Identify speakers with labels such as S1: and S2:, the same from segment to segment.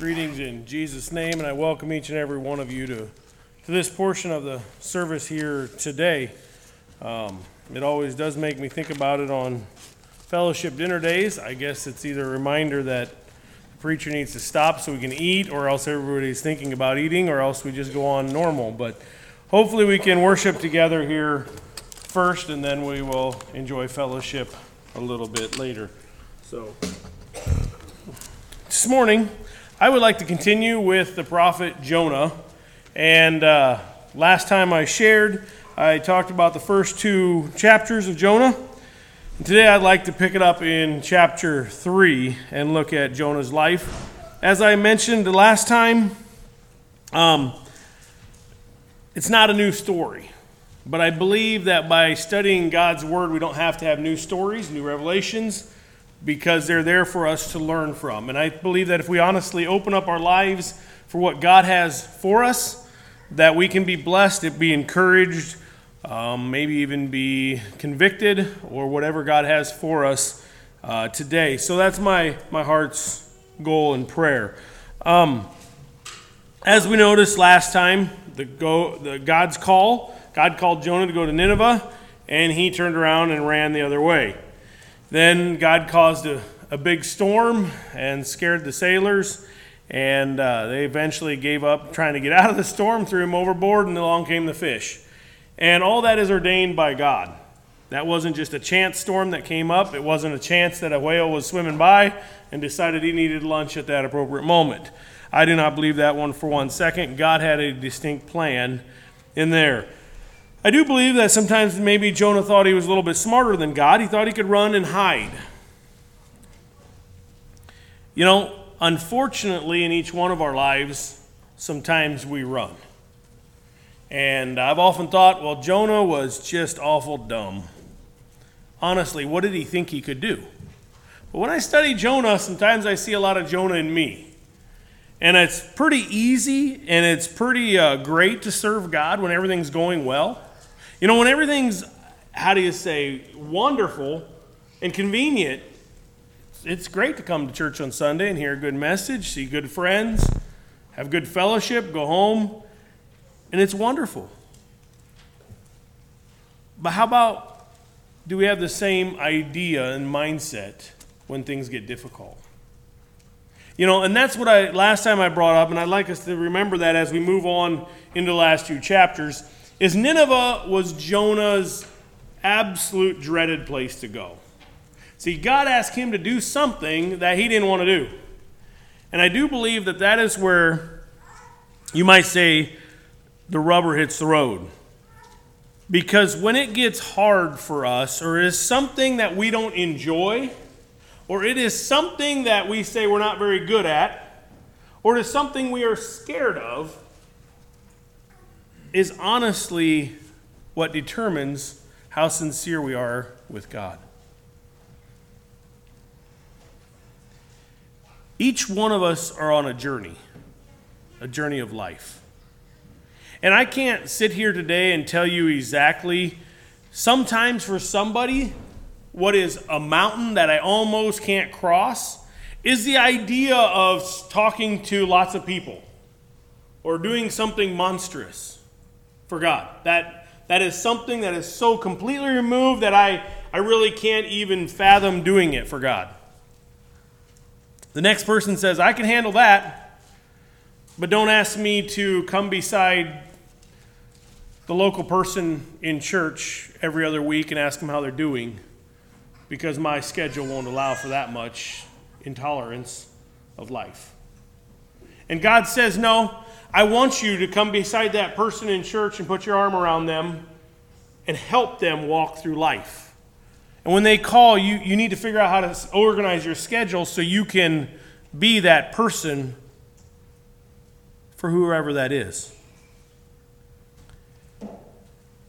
S1: Greetings in Jesus' name, and I welcome each and every one of you to, to this portion of the service here today. Um, it always does make me think about it on fellowship dinner days. I guess it's either a reminder that the preacher needs to stop so we can eat, or else everybody's thinking about eating, or else we just go on normal. But hopefully, we can worship together here first, and then we will enjoy fellowship a little bit later. So, this morning, I would like to continue with the prophet Jonah. And uh, last time I shared, I talked about the first two chapters of Jonah. And today I'd like to pick it up in chapter 3 and look at Jonah's life. As I mentioned the last time, um, it's not a new story. But I believe that by studying God's Word, we don't have to have new stories, new revelations because they're there for us to learn from. And I believe that if we honestly open up our lives for what God has for us, that we can be blessed, be encouraged, um, maybe even be convicted, or whatever God has for us uh, today. So that's my, my heart's goal and prayer. Um, as we noticed last time, the, go, the God's call, God called Jonah to go to Nineveh, and he turned around and ran the other way. Then God caused a, a big storm and scared the sailors, and uh, they eventually gave up trying to get out of the storm, threw him overboard, and along came the fish. And all that is ordained by God. That wasn't just a chance storm that came up. It wasn't a chance that a whale was swimming by and decided he needed lunch at that appropriate moment. I do not believe that one for one second. God had a distinct plan in there. I do believe that sometimes maybe Jonah thought he was a little bit smarter than God. He thought he could run and hide. You know, unfortunately, in each one of our lives, sometimes we run. And I've often thought, well, Jonah was just awful dumb. Honestly, what did he think he could do? But when I study Jonah, sometimes I see a lot of Jonah in me. And it's pretty easy and it's pretty uh, great to serve God when everything's going well. You know, when everything's, how do you say, wonderful and convenient, it's great to come to church on Sunday and hear a good message, see good friends, have good fellowship, go home, and it's wonderful. But how about do we have the same idea and mindset when things get difficult? You know, and that's what I last time I brought up, and I'd like us to remember that as we move on into the last few chapters is Nineveh was Jonah's absolute dreaded place to go. See, God asked him to do something that he didn't want to do. And I do believe that that is where you might say the rubber hits the road. Because when it gets hard for us, or is something that we don't enjoy, or it is something that we say we're not very good at, or it is something we are scared of, is honestly what determines how sincere we are with God. Each one of us are on a journey, a journey of life. And I can't sit here today and tell you exactly, sometimes for somebody, what is a mountain that I almost can't cross is the idea of talking to lots of people or doing something monstrous for God. That, that is something that is so completely removed that I, I really can't even fathom doing it for God. The next person says, I can handle that, but don't ask me to come beside the local person in church every other week and ask them how they're doing because my schedule won't allow for that much intolerance of life. And God says, No, I want you to come beside that person in church and put your arm around them and help them walk through life. And when they call, you, you need to figure out how to organize your schedule so you can be that person for whoever that is.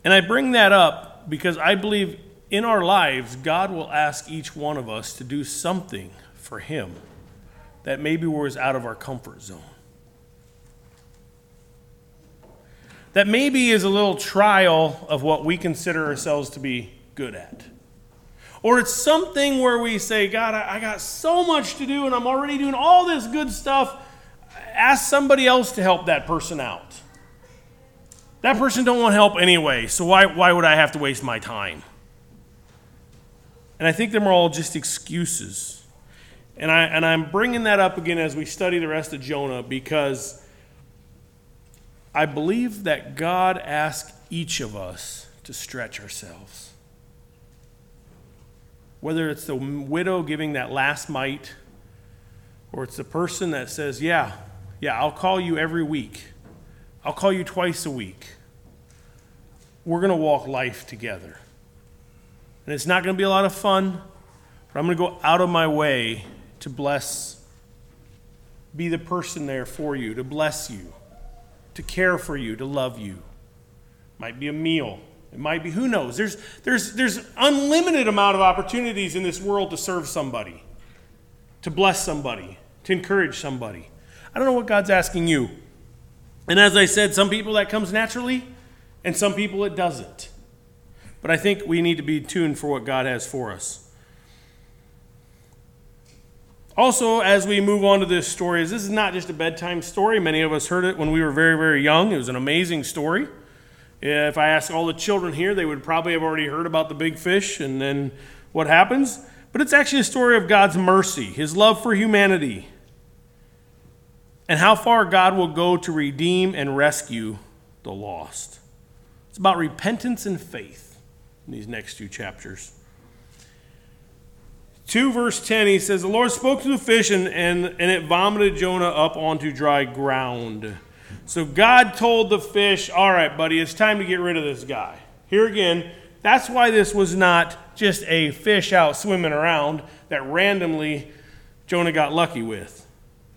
S1: And I bring that up because I believe in our lives, God will ask each one of us to do something for Him that maybe was out of our comfort zone. That maybe is a little trial of what we consider ourselves to be good at. Or it's something where we say, God, I, got so much to do and I'm already doing all this good stuff. ask somebody else to help that person out. That person don't want help anyway, so why, why would I have to waste my time? And I think they're all just excuses. And, I, and I'm bringing that up again as we study the rest of Jonah because I believe that God asks each of us to stretch ourselves. Whether it's the widow giving that last mite, or it's the person that says, Yeah, yeah, I'll call you every week. I'll call you twice a week. We're going to walk life together. And it's not going to be a lot of fun, but I'm going to go out of my way to bless, be the person there for you, to bless you, to care for you, to love you. Might be a meal. It might be, who knows? There's, there's, there's unlimited amount of opportunities in this world to serve somebody, to bless somebody, to encourage somebody. I don't know what God's asking you. And as I said, some people that comes naturally, and some people it doesn't. But I think we need to be tuned for what God has for us. Also, as we move on to this story, this is not just a bedtime story. Many of us heard it when we were very, very young. It was an amazing story. If I ask all the children here, they would probably have already heard about the big fish and then what happens. But it's actually a story of God's mercy, His love for humanity, and how far God will go to redeem and rescue the lost. It's about repentance and faith in these next two chapters. 2 verse 10, he says, The Lord spoke to the fish, and, and, and it vomited Jonah up onto dry ground. So God told the fish, All right, buddy, it's time to get rid of this guy. Here again, that's why this was not just a fish out swimming around that randomly Jonah got lucky with.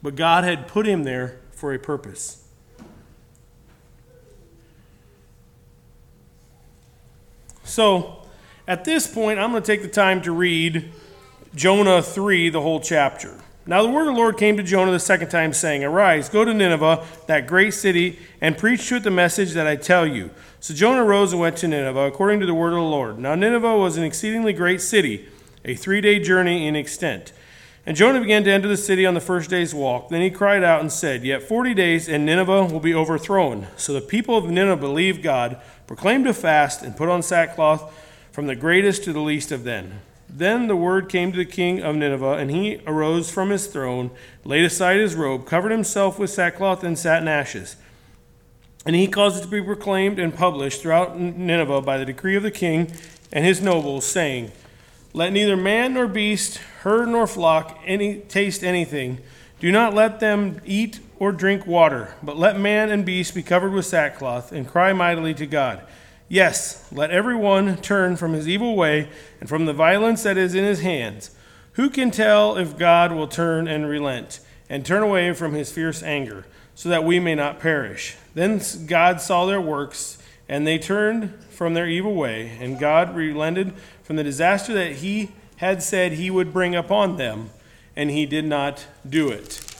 S1: But God had put him there for a purpose. So, at this point, I'm going to take the time to read Jonah 3, the whole chapter. Now the word of the Lord came to Jonah the second time, saying, Arise, go to Nineveh, that great city, and preach to it the message that I tell you. So Jonah rose and went to Nineveh, according to the word of the Lord. Now Nineveh was an exceedingly great city, a three day journey in extent. And Jonah began to enter the city on the first day's walk. Then he cried out and said, Yet forty days, and Nineveh will be overthrown. So the people of Nineveh believed God proclaimed a fast, and put on sackcloth from the greatest to the least of them. Then the word came to the king of Nineveh, and he arose from his throne, laid aside his robe, covered himself with sackcloth, and sat in ashes. And he caused it to be proclaimed and published throughout Nineveh by the decree of the king and his nobles, saying, Let neither man nor beast, herd nor flock, any taste anything. Do not let them eat or drink water, but let man and beast be covered with sackcloth, and cry mightily to God. Yes, let every one turn from his evil way and from the violence that is in his hands. Who can tell if God will turn and relent, and turn away from his fierce anger, so that we may not perish? Then God saw their works, and they turned from their evil way, and God relented from the disaster that he had said he would bring upon them, and he did not do it.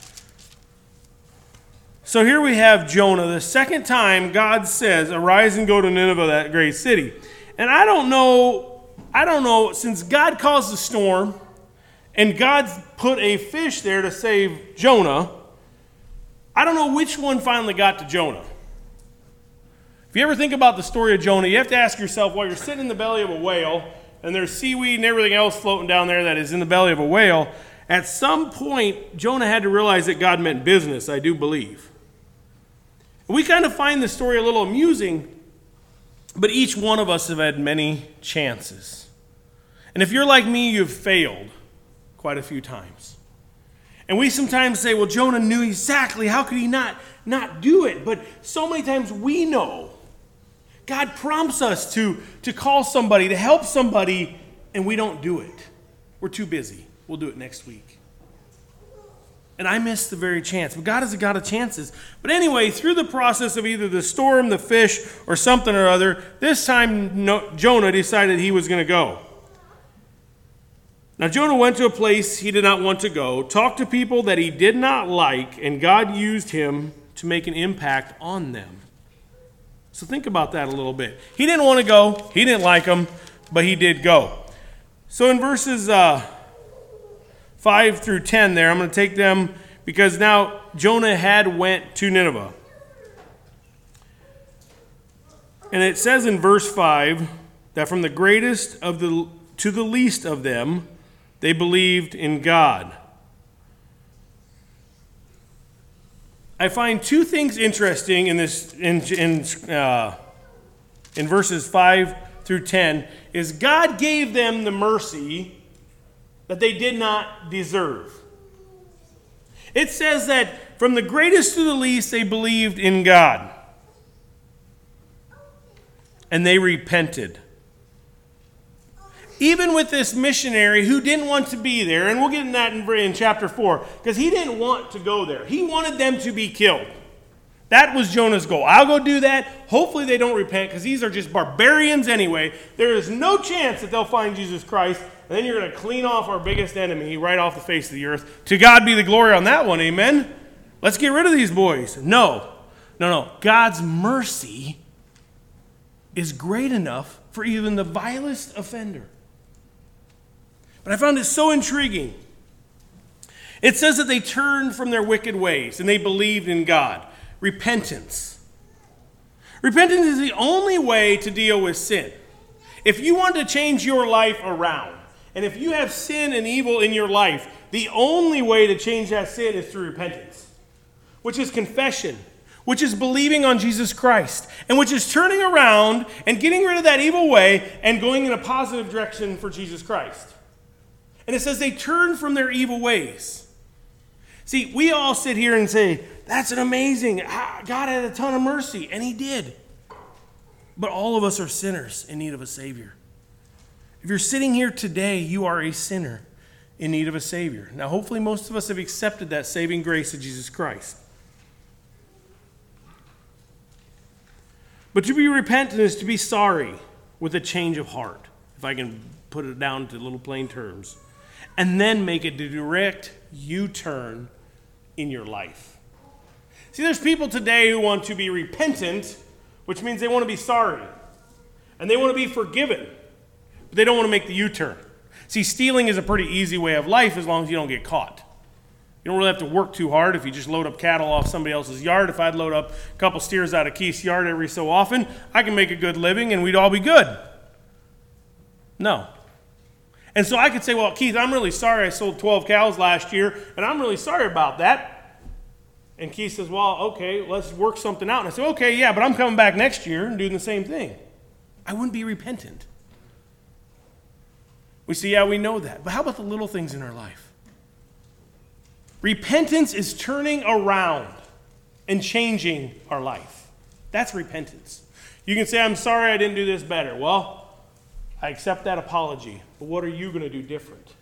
S1: So here we have Jonah. The second time God says, Arise and go to Nineveh, that great city. And I don't know, I don't know, since God caused the storm and God put a fish there to save Jonah, I don't know which one finally got to Jonah. If you ever think about the story of Jonah, you have to ask yourself while you're sitting in the belly of a whale and there's seaweed and everything else floating down there that is in the belly of a whale, at some point, Jonah had to realize that God meant business, I do believe. We kind of find the story a little amusing, but each one of us have had many chances. And if you're like me, you've failed quite a few times. And we sometimes say, well, Jonah knew exactly. How could he not, not do it? But so many times we know. God prompts us to, to call somebody, to help somebody, and we don't do it. We're too busy. We'll do it next week. And I missed the very chance. But God is a God of chances. But anyway, through the process of either the storm, the fish, or something or other, this time no, Jonah decided he was going to go. Now, Jonah went to a place he did not want to go, talked to people that he did not like, and God used him to make an impact on them. So think about that a little bit. He didn't want to go, he didn't like them, but he did go. So in verses uh, 5 through 10 there. I'm going to take them because now Jonah had went to Nineveh. And it says in verse 5 that from the greatest of the to the least of them they believed in God. I find two things interesting in this in in uh, in verses 5 through 10 is God gave them the mercy that they did not deserve. It says that from the greatest to the least they believed in God and they repented. Even with this missionary who didn't want to be there, and we'll get in that in, in chapter 4, because he didn't want to go there. He wanted them to be killed. That was Jonah's goal. I'll go do that. Hopefully, they don't repent because these are just barbarians anyway. There is no chance that they'll find Jesus Christ, and then you're going to clean off our biggest enemy right off the face of the earth. To God be the glory on that one. Amen. Let's get rid of these boys. No, no, no. God's mercy is great enough for even the vilest offender. But I found it so intriguing. It says that they turned from their wicked ways and they believed in God repentance. Repentance is the only way to deal with sin. If you want to change your life around, and if you have sin and evil in your life, the only way to change that sin is through repentance, which is confession, which is believing on Jesus Christ, and which is turning around and getting rid of that evil way and going in a positive direction for Jesus Christ. And it says they turn from their evil ways. See, we all sit here and say, that's an amazing, God had a ton of mercy, and He did. But all of us are sinners in need of a Savior. If you're sitting here today, you are a sinner in need of a Savior. Now, hopefully, most of us have accepted that saving grace of Jesus Christ. But to be repentant is to be sorry with a change of heart, if I can put it down to little plain terms, and then make a direct U turn in your life. See, there's people today who want to be repentant, which means they want to be sorry. And they want to be forgiven, but they don't want to make the U turn. See, stealing is a pretty easy way of life as long as you don't get caught. You don't really have to work too hard if you just load up cattle off somebody else's yard. If I'd load up a couple steers out of Keith's yard every so often, I can make a good living and we'd all be good. No. And so I could say, well, Keith, I'm really sorry I sold 12 cows last year, and I'm really sorry about that. And Keith says, Well, okay, let's work something out. And I say, Okay, yeah, but I'm coming back next year and doing the same thing. I wouldn't be repentant. We see, yeah, we know that. But how about the little things in our life? Repentance is turning around and changing our life. That's repentance. You can say, I'm sorry I didn't do this better. Well, I accept that apology. But what are you going to do different?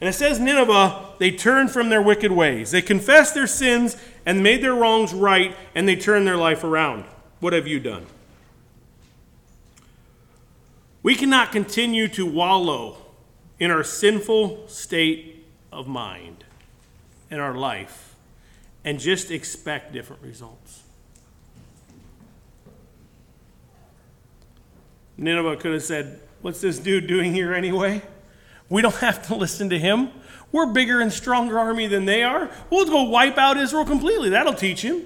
S1: And it says Nineveh, they turned from their wicked ways. They confessed their sins and made their wrongs right, and they turned their life around. What have you done? We cannot continue to wallow in our sinful state of mind in our life and just expect different results. Nineveh could have said, What's this dude doing here anyway? We don't have to listen to him. We're bigger and stronger army than they are. We'll go wipe out Israel completely. That'll teach him.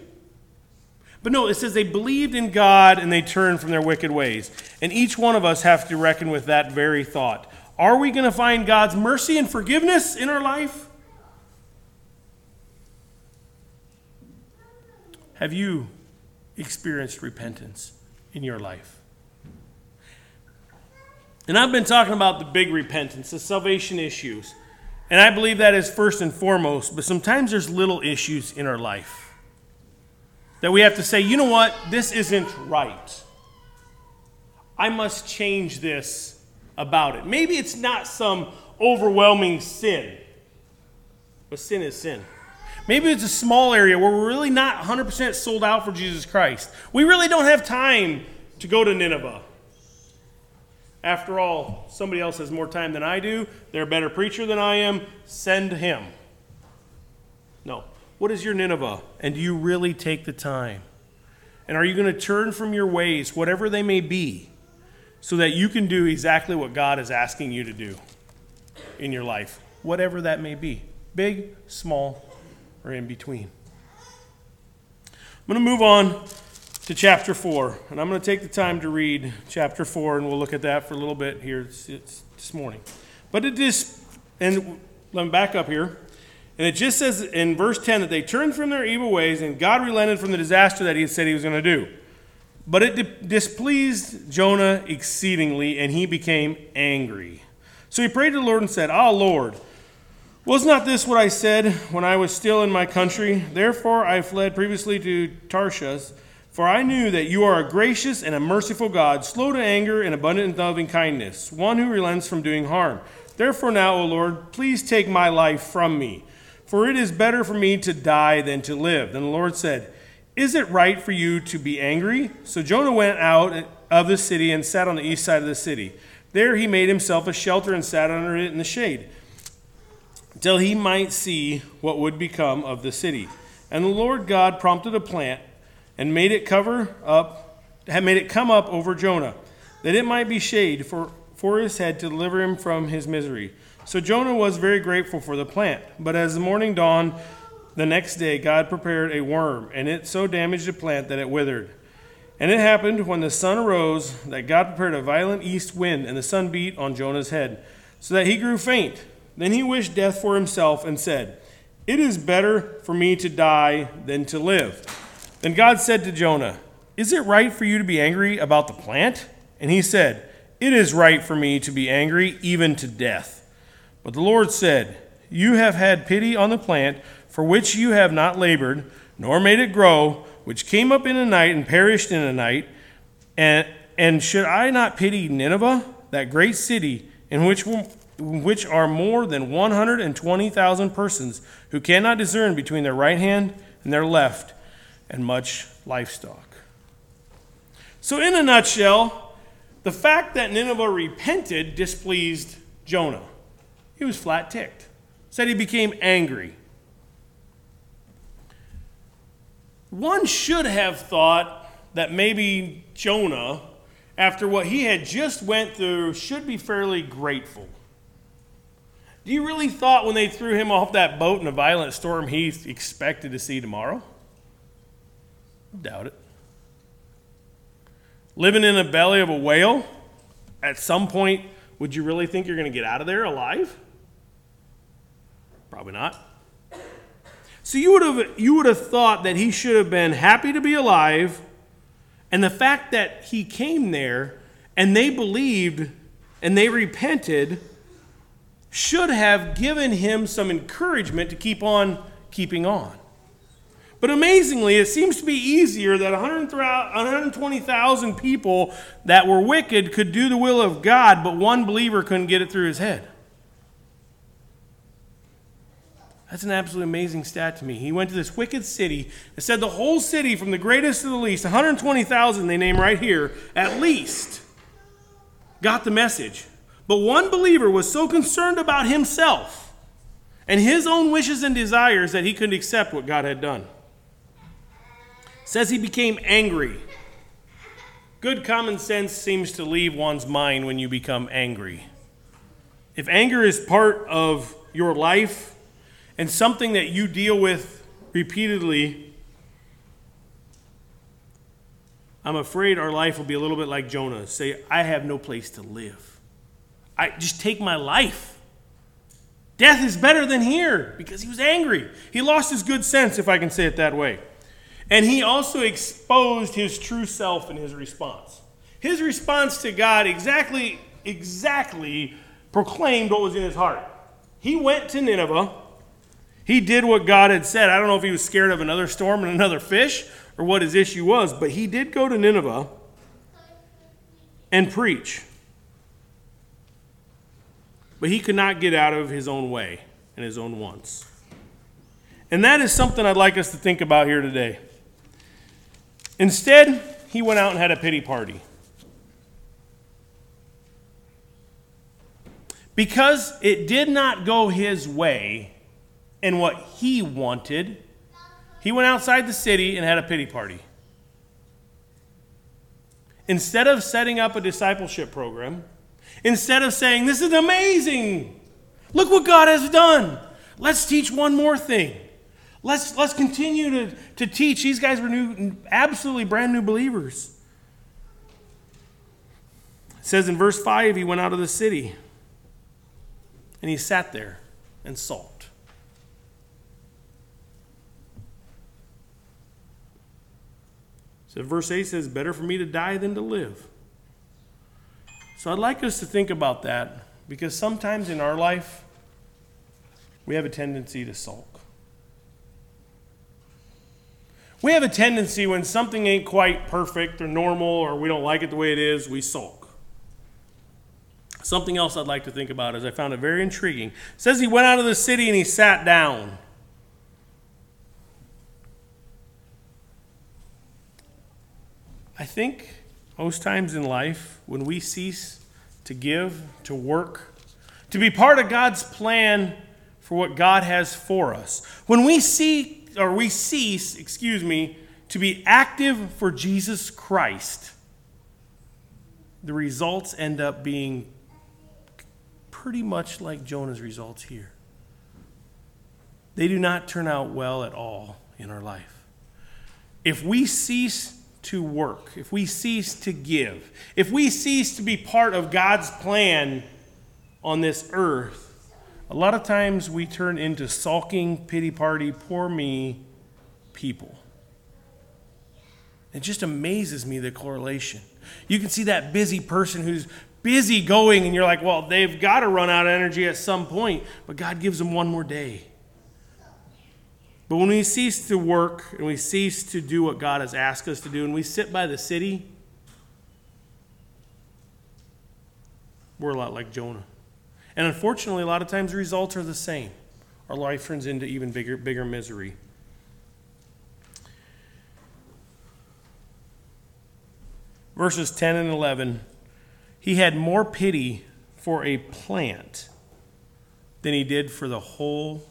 S1: But no, it says they believed in God and they turned from their wicked ways. And each one of us have to reckon with that very thought. Are we going to find God's mercy and forgiveness in our life? Have you experienced repentance in your life? And I've been talking about the big repentance, the salvation issues. And I believe that is first and foremost, but sometimes there's little issues in our life that we have to say, you know what, this isn't right. I must change this about it. Maybe it's not some overwhelming sin, but sin is sin. Maybe it's a small area where we're really not 100% sold out for Jesus Christ. We really don't have time to go to Nineveh. After all, somebody else has more time than I do. They're a better preacher than I am. Send him. No. What is your Nineveh? And do you really take the time? And are you going to turn from your ways, whatever they may be, so that you can do exactly what God is asking you to do in your life, whatever that may be big, small, or in between. I'm going to move on to chapter 4, and I'm going to take the time to read chapter 4, and we'll look at that for a little bit here this morning. But it is, and let me back up here. And it just says in verse 10 that they turned from their evil ways, and God relented from the disaster that he had said he was going to do. But it displeased Jonah exceedingly, and he became angry. So he prayed to the Lord and said, Ah, Lord, was not this what I said when I was still in my country? Therefore I fled previously to Tarshish, for I knew that you are a gracious and a merciful God, slow to anger and abundant in loving kindness, one who relents from doing harm. Therefore now, O Lord, please take my life from me, for it is better for me to die than to live. Then the Lord said, Is it right for you to be angry? So Jonah went out of the city and sat on the east side of the city. There he made himself a shelter and sat under it in the shade till he might see what would become of the city. And the Lord God prompted a plant and made it cover up, had made it come up over Jonah, that it might be shade for, for his head to deliver him from his misery. So Jonah was very grateful for the plant. But as the morning dawned, the next day God prepared a worm, and it so damaged the plant that it withered. And it happened when the sun arose that God prepared a violent east wind, and the sun beat on Jonah's head, so that he grew faint. Then he wished death for himself and said, It is better for me to die than to live. Then God said to Jonah, Is it right for you to be angry about the plant? And he said, It is right for me to be angry, even to death. But the Lord said, You have had pity on the plant, for which you have not labored, nor made it grow, which came up in a night and perished in a night. And, and should I not pity Nineveh, that great city, in which which are more than 120,000 persons who cannot discern between their right hand and their left, and much livestock. So, in a nutshell, the fact that Nineveh repented displeased Jonah. He was flat ticked, said he became angry. One should have thought that maybe Jonah, after what he had just went through, should be fairly grateful do you really thought when they threw him off that boat in a violent storm he expected to see tomorrow? Doubt it. Living in the belly of a whale, at some point, would you really think you're going to get out of there alive? Probably not. So you would have you would have thought that he should have been happy to be alive, and the fact that he came there and they believed and they repented should have given him some encouragement to keep on keeping on. But amazingly, it seems to be easier that 120,000 people that were wicked could do the will of God, but one believer couldn't get it through his head. That's an absolutely amazing stat to me. He went to this wicked city and said the whole city, from the greatest to the least, 120,000 they name right here, at least, got the message. But one believer was so concerned about himself and his own wishes and desires that he couldn't accept what God had done. Says he became angry. Good common sense seems to leave one's mind when you become angry. If anger is part of your life and something that you deal with repeatedly, I'm afraid our life will be a little bit like Jonah. Say, I have no place to live. I just take my life. Death is better than here because he was angry. He lost his good sense, if I can say it that way. And he also exposed his true self in his response. His response to God exactly, exactly proclaimed what was in his heart. He went to Nineveh. He did what God had said. I don't know if he was scared of another storm and another fish or what his issue was, but he did go to Nineveh and preach. But he could not get out of his own way and his own wants. And that is something I'd like us to think about here today. Instead, he went out and had a pity party. Because it did not go his way and what he wanted, he went outside the city and had a pity party. Instead of setting up a discipleship program, Instead of saying, This is amazing, look what God has done. Let's teach one more thing. Let's, let's continue to, to teach. These guys were new, absolutely brand new believers. It says in verse 5 he went out of the city and he sat there and sulked. So verse 8 says, Better for me to die than to live. So I'd like us to think about that because sometimes in our life, we have a tendency to sulk. We have a tendency when something ain't quite perfect or normal or we don't like it the way it is, we sulk. Something else I'd like to think about is I found it very intriguing. It says he went out of the city and he sat down. I think most times in life, when we cease to give, to work, to be part of God's plan for what God has for us, when we see or we cease, excuse me, to be active for Jesus Christ, the results end up being pretty much like Jonah's results here. They do not turn out well at all in our life. If we cease to work, if we cease to give, if we cease to be part of God's plan on this earth, a lot of times we turn into sulking, pity party, poor me people. It just amazes me the correlation. You can see that busy person who's busy going, and you're like, well, they've got to run out of energy at some point, but God gives them one more day. But when we cease to work and we cease to do what God has asked us to do, and we sit by the city, we're a lot like Jonah. And unfortunately, a lot of times the results are the same. Our life turns into even bigger, bigger misery. Verses 10 and 11 He had more pity for a plant than he did for the whole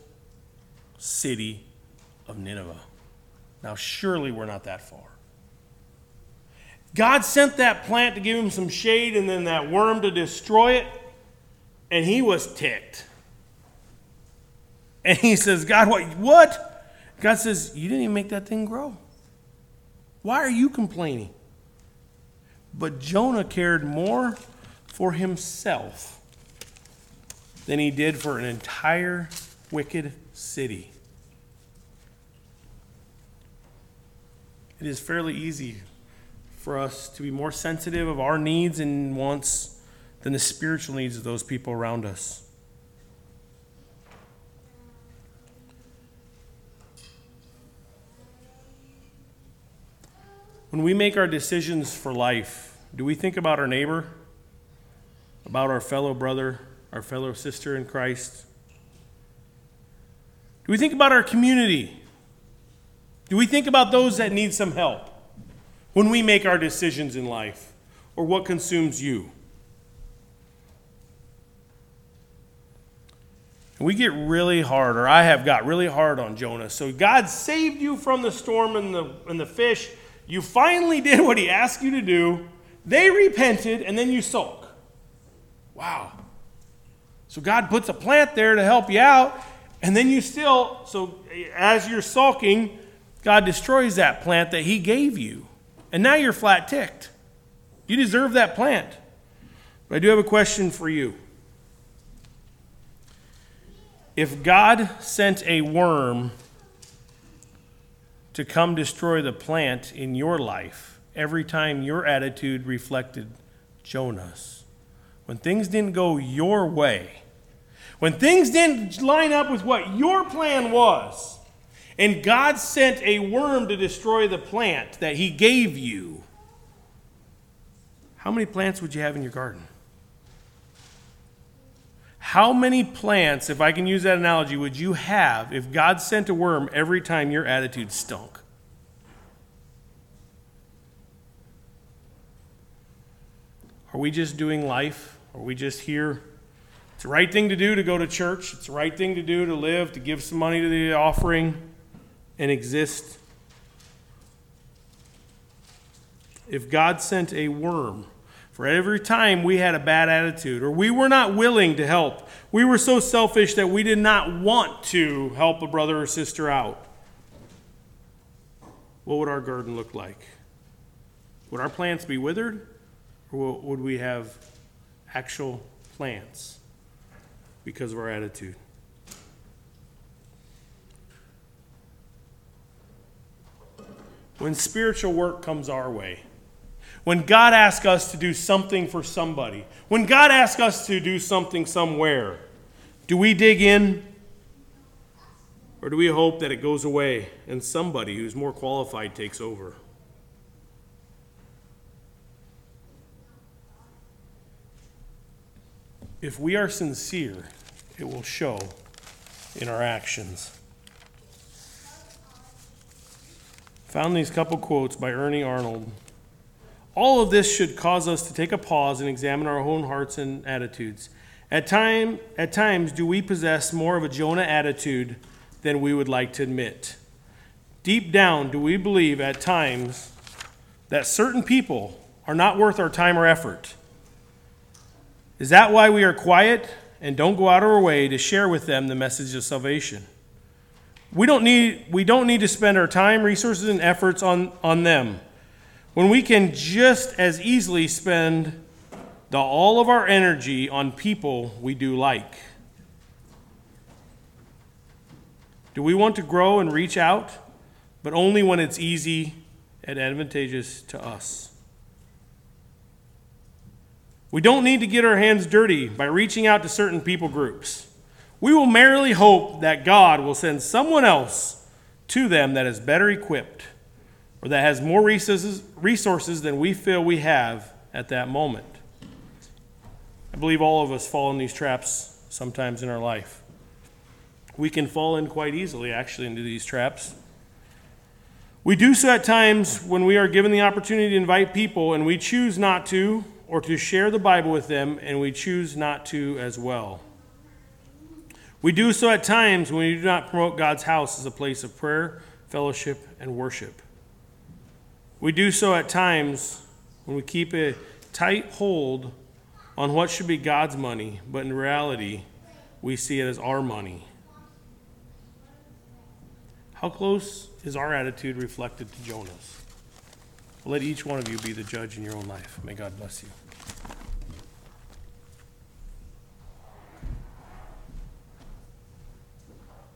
S1: city of Nineveh. Now, surely we're not that far. God sent that plant to give him some shade and then that worm to destroy it, and he was ticked. And he says, God, what? What? God says, You didn't even make that thing grow. Why are you complaining? But Jonah cared more for himself than he did for an entire wicked city. It is fairly easy for us to be more sensitive of our needs and wants than the spiritual needs of those people around us. When we make our decisions for life, do we think about our neighbor, about our fellow brother, our fellow sister in Christ? Do we think about our community? Do we think about those that need some help when we make our decisions in life or what consumes you? We get really hard, or I have got really hard on Jonah. So God saved you from the storm and the, and the fish. You finally did what he asked you to do. They repented, and then you sulk. Wow. So God puts a plant there to help you out, and then you still, so as you're sulking, God destroys that plant that He gave you. And now you're flat ticked. You deserve that plant. But I do have a question for you. If God sent a worm to come destroy the plant in your life every time your attitude reflected Jonah's, when things didn't go your way, when things didn't line up with what your plan was, and God sent a worm to destroy the plant that He gave you. How many plants would you have in your garden? How many plants, if I can use that analogy, would you have if God sent a worm every time your attitude stunk? Are we just doing life? Are we just here? It's the right thing to do to go to church. It's the right thing to do to live, to give some money to the offering and exist. If God sent a worm for every time we had a bad attitude or we were not willing to help, we were so selfish that we did not want to help a brother or sister out, what would our garden look like? Would our plants be withered, or would we have actual plants because of our attitude? When spiritual work comes our way, when God asks us to do something for somebody, when God asks us to do something somewhere, do we dig in or do we hope that it goes away and somebody who's more qualified takes over? If we are sincere, it will show in our actions. Found these couple quotes by Ernie Arnold. All of this should cause us to take a pause and examine our own hearts and attitudes. At, time, at times, do we possess more of a Jonah attitude than we would like to admit? Deep down, do we believe at times that certain people are not worth our time or effort? Is that why we are quiet and don't go out of our way to share with them the message of salvation? We don't need, we don't need to spend our time, resources, and efforts on, on them when we can just as easily spend the, all of our energy on people we do like. Do we want to grow and reach out, but only when it's easy and advantageous to us? We don't need to get our hands dirty by reaching out to certain people groups. We will merely hope that God will send someone else to them that is better equipped or that has more resources, resources than we feel we have at that moment. I believe all of us fall in these traps sometimes in our life. We can fall in quite easily, actually, into these traps. We do so at times when we are given the opportunity to invite people and we choose not to, or to share the Bible with them, and we choose not to as well. We do so at times when we do not promote God's house as a place of prayer, fellowship, and worship. We do so at times when we keep a tight hold on what should be God's money, but in reality, we see it as our money. How close is our attitude reflected to Jonah's? Let each one of you be the judge in your own life. May God bless you.